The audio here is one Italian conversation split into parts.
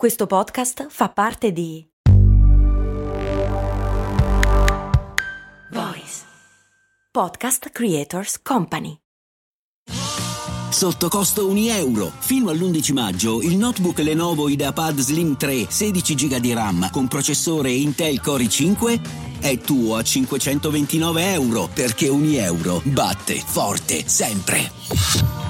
Questo podcast fa parte di Voice Podcast Creators Company. Sotto costo 1 euro. Fino all'11 maggio il notebook Lenovo IdeaPad Slim 3 16 GB di RAM con processore Intel Core i5 è tuo a 529 euro perché 1 euro batte forte sempre.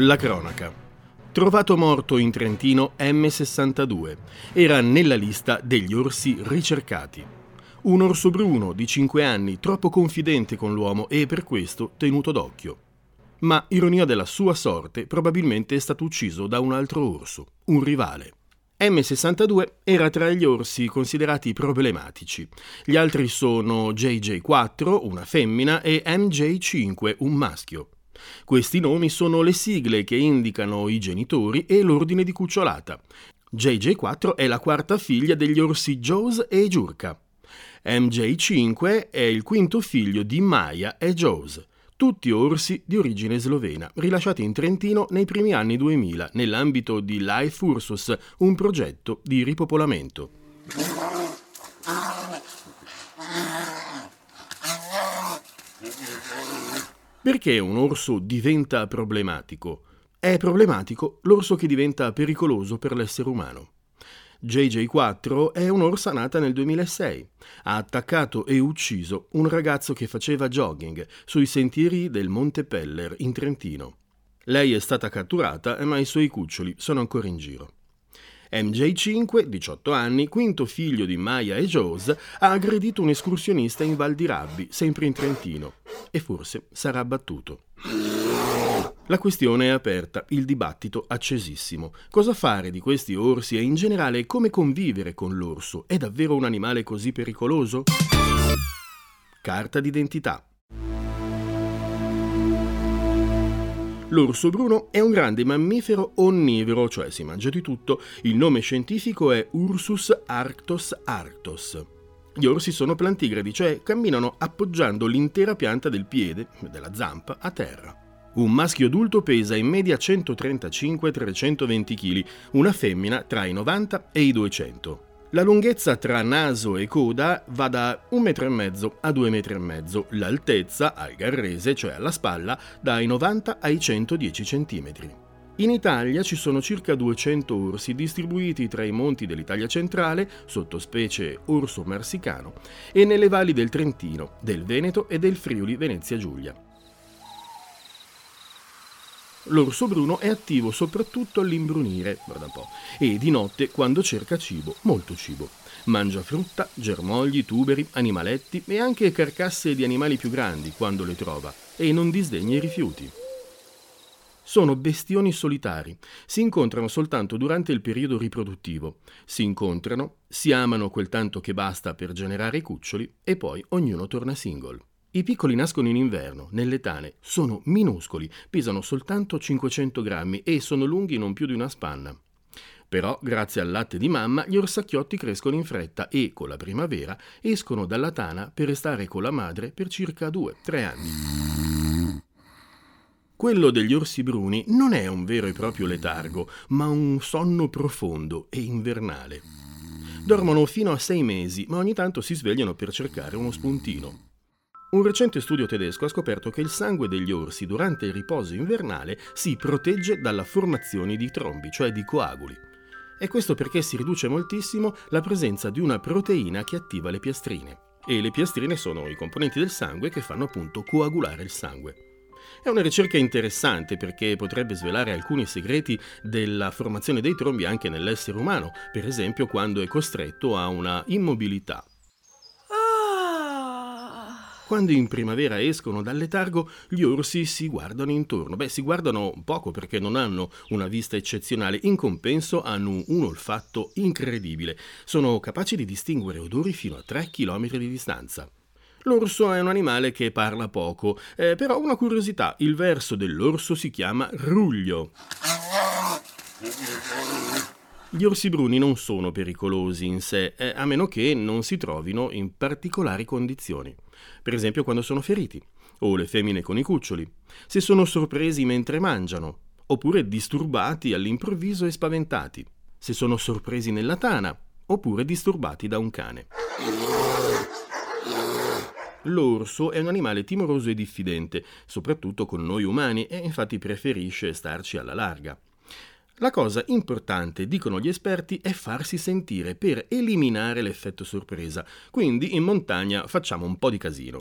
La cronaca. Trovato morto in Trentino M62. Era nella lista degli orsi ricercati. Un orso bruno di 5 anni, troppo confidente con l'uomo e per questo tenuto d'occhio. Ma, ironia della sua sorte, probabilmente è stato ucciso da un altro orso, un rivale. M62 era tra gli orsi considerati problematici. Gli altri sono JJ4, una femmina, e MJ5, un maschio. Questi nomi sono le sigle che indicano i genitori e l'ordine di cucciolata. JJ4 è la quarta figlia degli orsi Jaws e Giurka. MJ5 è il quinto figlio di Maya e Jaws, tutti orsi di origine slovena, rilasciati in Trentino nei primi anni 2000 nell'ambito di Life Ursus, un progetto di ripopolamento. Perché un orso diventa problematico? È problematico l'orso che diventa pericoloso per l'essere umano. JJ4 è un'orsa nata nel 2006. Ha attaccato e ucciso un ragazzo che faceva jogging sui sentieri del Monte Peller in Trentino. Lei è stata catturata, ma i suoi cuccioli sono ancora in giro. MJ5, 18 anni, quinto figlio di Maya e Jaws, ha aggredito un escursionista in Val di Rabbi, sempre in Trentino, e forse sarà abbattuto. La questione è aperta, il dibattito accesissimo. Cosa fare di questi orsi e in generale come convivere con l'orso? È davvero un animale così pericoloso? Carta d'identità. L'orso bruno è un grande mammifero onnivoro, cioè si mangia di tutto. Il nome scientifico è Ursus arctos arctos. Gli orsi sono plantigradi, cioè camminano appoggiando l'intera pianta del piede, della zampa, a terra. Un maschio adulto pesa in media 135-320 kg, una femmina tra i 90 e i 200. La lunghezza tra naso e coda va da 1,5 m a 2,5 m, l'altezza al garrese, cioè alla spalla, dai 90 ai 110 cm. In Italia ci sono circa 200 orsi distribuiti tra i monti dell'Italia centrale, sottospecie orso marsicano, e nelle valli del Trentino, del Veneto e del Friuli Venezia Giulia. L'orso bruno è attivo soprattutto all'imbrunire, guarda un po', e di notte quando cerca cibo, molto cibo. Mangia frutta, germogli, tuberi, animaletti e anche carcasse di animali più grandi quando le trova e non disdegna i rifiuti. Sono bestioni solitari, si incontrano soltanto durante il periodo riproduttivo. Si incontrano, si amano quel tanto che basta per generare i cuccioli e poi ognuno torna single. I piccoli nascono in inverno, nelle tane, sono minuscoli, pesano soltanto 500 grammi e sono lunghi non più di una spanna. Però, grazie al latte di mamma, gli orsacchiotti crescono in fretta e, con la primavera, escono dalla tana per restare con la madre per circa 2-3 anni. Quello degli orsi bruni non è un vero e proprio letargo, ma un sonno profondo e invernale. Dormono fino a 6 mesi, ma ogni tanto si svegliano per cercare uno spuntino. Un recente studio tedesco ha scoperto che il sangue degli orsi durante il riposo invernale si protegge dalla formazione di trombi, cioè di coaguli. E questo perché si riduce moltissimo la presenza di una proteina che attiva le piastrine. E le piastrine sono i componenti del sangue che fanno appunto coagulare il sangue. È una ricerca interessante perché potrebbe svelare alcuni segreti della formazione dei trombi anche nell'essere umano, per esempio quando è costretto a una immobilità Quando in primavera escono dal letargo, gli orsi si guardano intorno. Beh, si guardano poco perché non hanno una vista eccezionale, in compenso hanno un olfatto incredibile. Sono capaci di distinguere odori fino a 3 km di distanza. L'orso è un animale che parla poco, eh, però una curiosità, il verso dell'orso si chiama ruglio. Gli orsi bruni non sono pericolosi in sé, eh, a meno che non si trovino in particolari condizioni. Per esempio quando sono feriti, o le femmine con i cuccioli, se sono sorpresi mentre mangiano, oppure disturbati all'improvviso e spaventati, se sono sorpresi nella tana, oppure disturbati da un cane. L'orso è un animale timoroso e diffidente, soprattutto con noi umani, e infatti preferisce starci alla larga. La cosa importante, dicono gli esperti, è farsi sentire per eliminare l'effetto sorpresa. Quindi in montagna facciamo un po' di casino.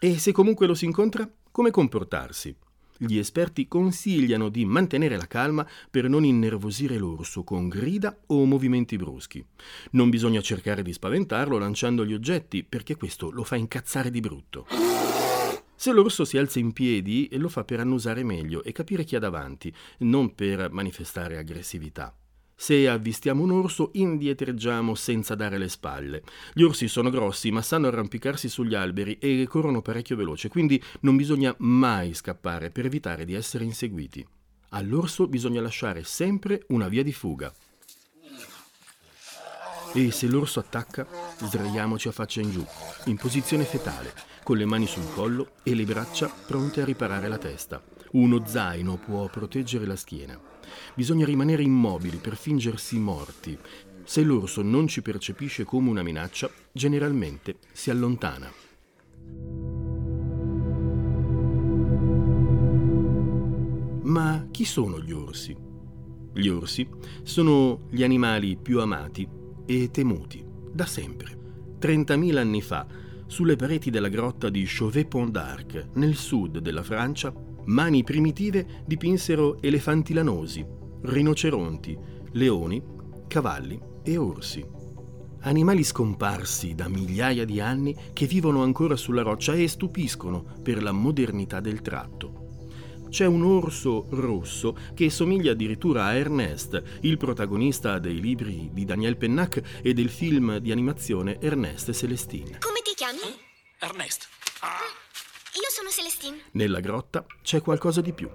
E se comunque lo si incontra, come comportarsi? Gli esperti consigliano di mantenere la calma per non innervosire l'orso con grida o movimenti bruschi. Non bisogna cercare di spaventarlo lanciando gli oggetti, perché questo lo fa incazzare di brutto. Se l'orso si alza in piedi, lo fa per annusare meglio e capire chi ha davanti, non per manifestare aggressività. Se avvistiamo un orso, indietreggiamo senza dare le spalle. Gli orsi sono grossi, ma sanno arrampicarsi sugli alberi e corrono parecchio veloce, quindi non bisogna mai scappare per evitare di essere inseguiti. All'orso bisogna lasciare sempre una via di fuga. E se l'orso attacca, sdraiamoci a faccia in giù, in posizione fetale, con le mani sul collo e le braccia pronte a riparare la testa. Uno zaino può proteggere la schiena. Bisogna rimanere immobili per fingersi morti. Se l'orso non ci percepisce come una minaccia, generalmente si allontana. Ma chi sono gli orsi? Gli orsi sono gli animali più amati e temuti, da sempre. 30.000 anni fa, sulle pareti della grotta di Chauvet-Pont d'Arc, nel sud della Francia, mani primitive dipinsero elefanti lanosi, rinoceronti, leoni, cavalli e orsi. Animali scomparsi da migliaia di anni che vivono ancora sulla roccia e stupiscono per la modernità del tratto c'è un orso rosso che somiglia addirittura a Ernest, il protagonista dei libri di Daniel Pennac e del film di animazione Ernest e Celestine. Come ti chiami? Ernest. Io sono Celestine. Nella grotta c'è qualcosa di più.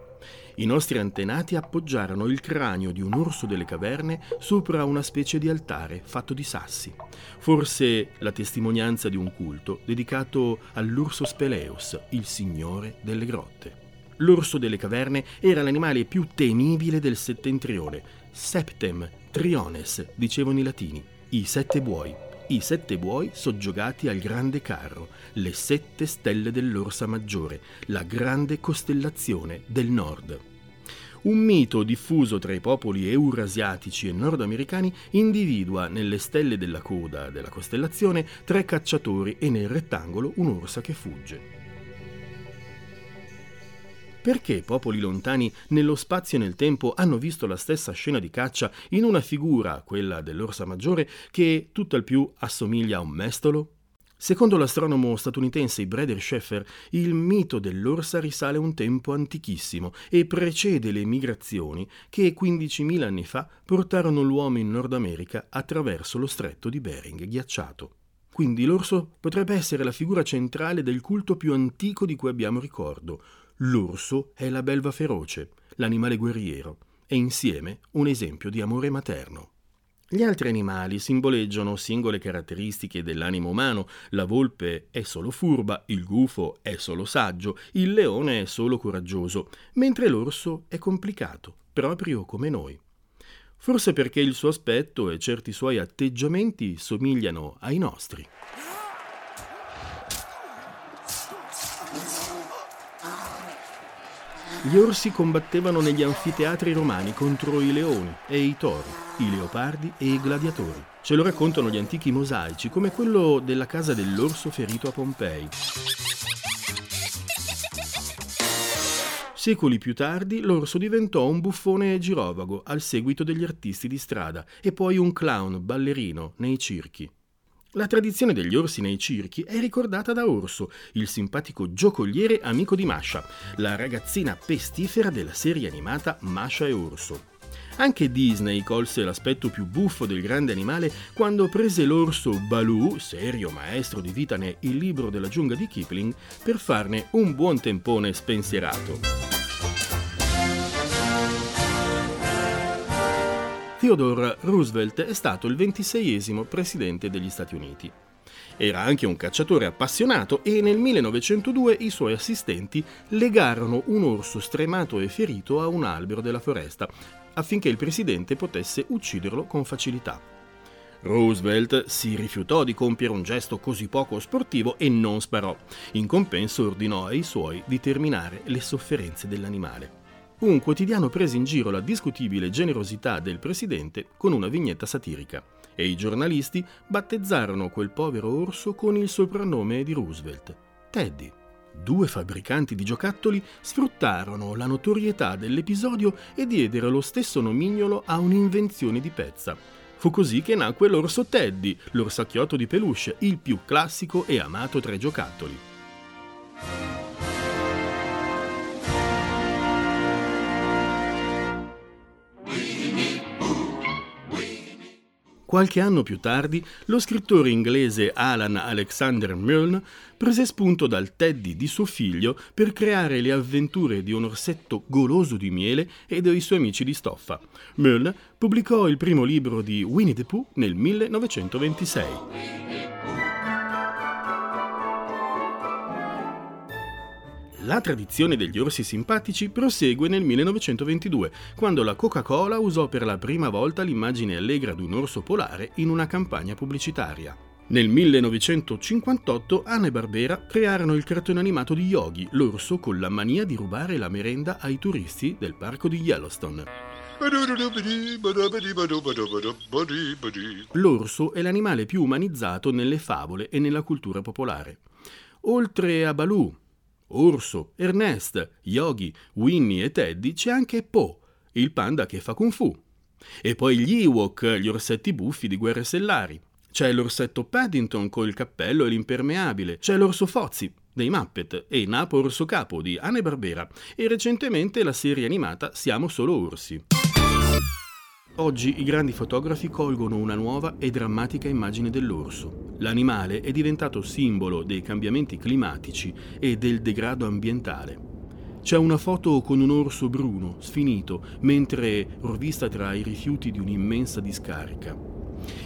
I nostri antenati appoggiarono il cranio di un orso delle caverne sopra una specie di altare fatto di sassi. Forse la testimonianza di un culto dedicato all'urso Speleus, il signore delle grotte. L'orso delle caverne era l'animale più temibile del settentrione. Septem triones, dicevano i latini, i sette buoi. I sette buoi soggiogati al grande carro, le sette stelle dell'Orsa Maggiore, la grande costellazione del nord. Un mito diffuso tra i popoli eurasiatici e nordamericani individua nelle stelle della coda della costellazione tre cacciatori e nel rettangolo un'orsa che fugge. Perché popoli lontani nello spazio e nel tempo hanno visto la stessa scena di caccia in una figura, quella dell'orsa maggiore, che tutt'al più assomiglia a un mestolo? Secondo l'astronomo statunitense Breder Schaeffer, il mito dell'orsa risale a un tempo antichissimo e precede le migrazioni che 15.000 anni fa portarono l'uomo in Nord America attraverso lo stretto di Bering ghiacciato. Quindi l'orso potrebbe essere la figura centrale del culto più antico di cui abbiamo ricordo, L'orso è la belva feroce, l'animale guerriero, e insieme un esempio di amore materno. Gli altri animali simboleggiano singole caratteristiche dell'animo umano. La volpe è solo furba, il gufo è solo saggio, il leone è solo coraggioso, mentre l'orso è complicato, proprio come noi. Forse perché il suo aspetto e certi suoi atteggiamenti somigliano ai nostri. Gli orsi combattevano negli anfiteatri romani contro i leoni e i tori, i leopardi e i gladiatori. Ce lo raccontano gli antichi mosaici, come quello della casa dell'orso ferito a Pompei. Secoli più tardi l'orso diventò un buffone girovago al seguito degli artisti di strada e poi un clown ballerino nei circhi. La tradizione degli orsi nei circhi è ricordata da Orso, il simpatico giocoliere amico di Masha, la ragazzina pestifera della serie animata Masha e Orso. Anche Disney colse l'aspetto più buffo del grande animale quando prese l'orso Baloo, serio maestro di vita ne Il libro della giungla di Kipling, per farne un buon tempone spensierato. Theodore Roosevelt è stato il ventiseiesimo presidente degli Stati Uniti. Era anche un cacciatore appassionato e nel 1902 i suoi assistenti legarono un orso stremato e ferito a un albero della foresta, affinché il presidente potesse ucciderlo con facilità. Roosevelt si rifiutò di compiere un gesto così poco sportivo e non sparò. In compenso ordinò ai suoi di terminare le sofferenze dell'animale. Un quotidiano prese in giro la discutibile generosità del presidente con una vignetta satirica e i giornalisti battezzarono quel povero orso con il soprannome di Roosevelt, Teddy. Due fabbricanti di giocattoli sfruttarono la notorietà dell'episodio e diedero lo stesso nomignolo a un'invenzione di pezza. Fu così che nacque l'orso Teddy, l'orsacchiotto di peluche, il più classico e amato tra i giocattoli. Qualche anno più tardi, lo scrittore inglese Alan Alexander Milne prese spunto dal Teddy di suo figlio per creare le avventure di un orsetto goloso di miele e dei suoi amici di stoffa. Milne pubblicò il primo libro di Winnie the Pooh nel 1926. La tradizione degli orsi simpatici prosegue nel 1922, quando la Coca-Cola usò per la prima volta l'immagine allegra di un orso polare in una campagna pubblicitaria. Nel 1958 Anna e Barbera crearono il cartone animato di Yogi, l'orso con la mania di rubare la merenda ai turisti del parco di Yellowstone. L'orso è l'animale più umanizzato nelle favole e nella cultura popolare. Oltre a Baloo, Orso, Ernest, Yogi, Winnie e Teddy c'è anche Po, il panda che fa kung fu. E poi gli Ewok, gli orsetti buffi di Guerre Stellari. C'è l'orsetto Paddington col cappello e l'impermeabile. C'è l'orso Fozzi dei Muppet e Napo Orso Capo di Anne Barbera. E recentemente la serie animata Siamo solo orsi. Oggi i grandi fotografi colgono una nuova e drammatica immagine dell'orso. L'animale è diventato simbolo dei cambiamenti climatici e del degrado ambientale. C'è una foto con un orso bruno, sfinito, mentre rovista tra i rifiuti di un'immensa discarica.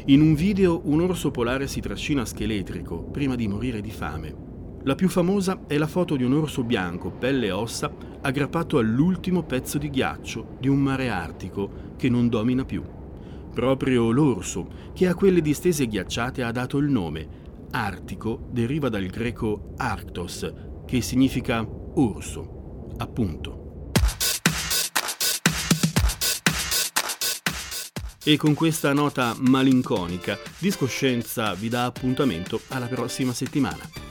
In un video un orso polare si trascina scheletrico prima di morire di fame. La più famosa è la foto di un orso bianco, pelle e ossa, aggrappato all'ultimo pezzo di ghiaccio di un mare artico che non domina più. Proprio l'orso, che a quelle distese ghiacciate ha dato il nome. Artico deriva dal greco arctos, che significa orso, appunto. E con questa nota malinconica, Discoscienza vi dà appuntamento alla prossima settimana.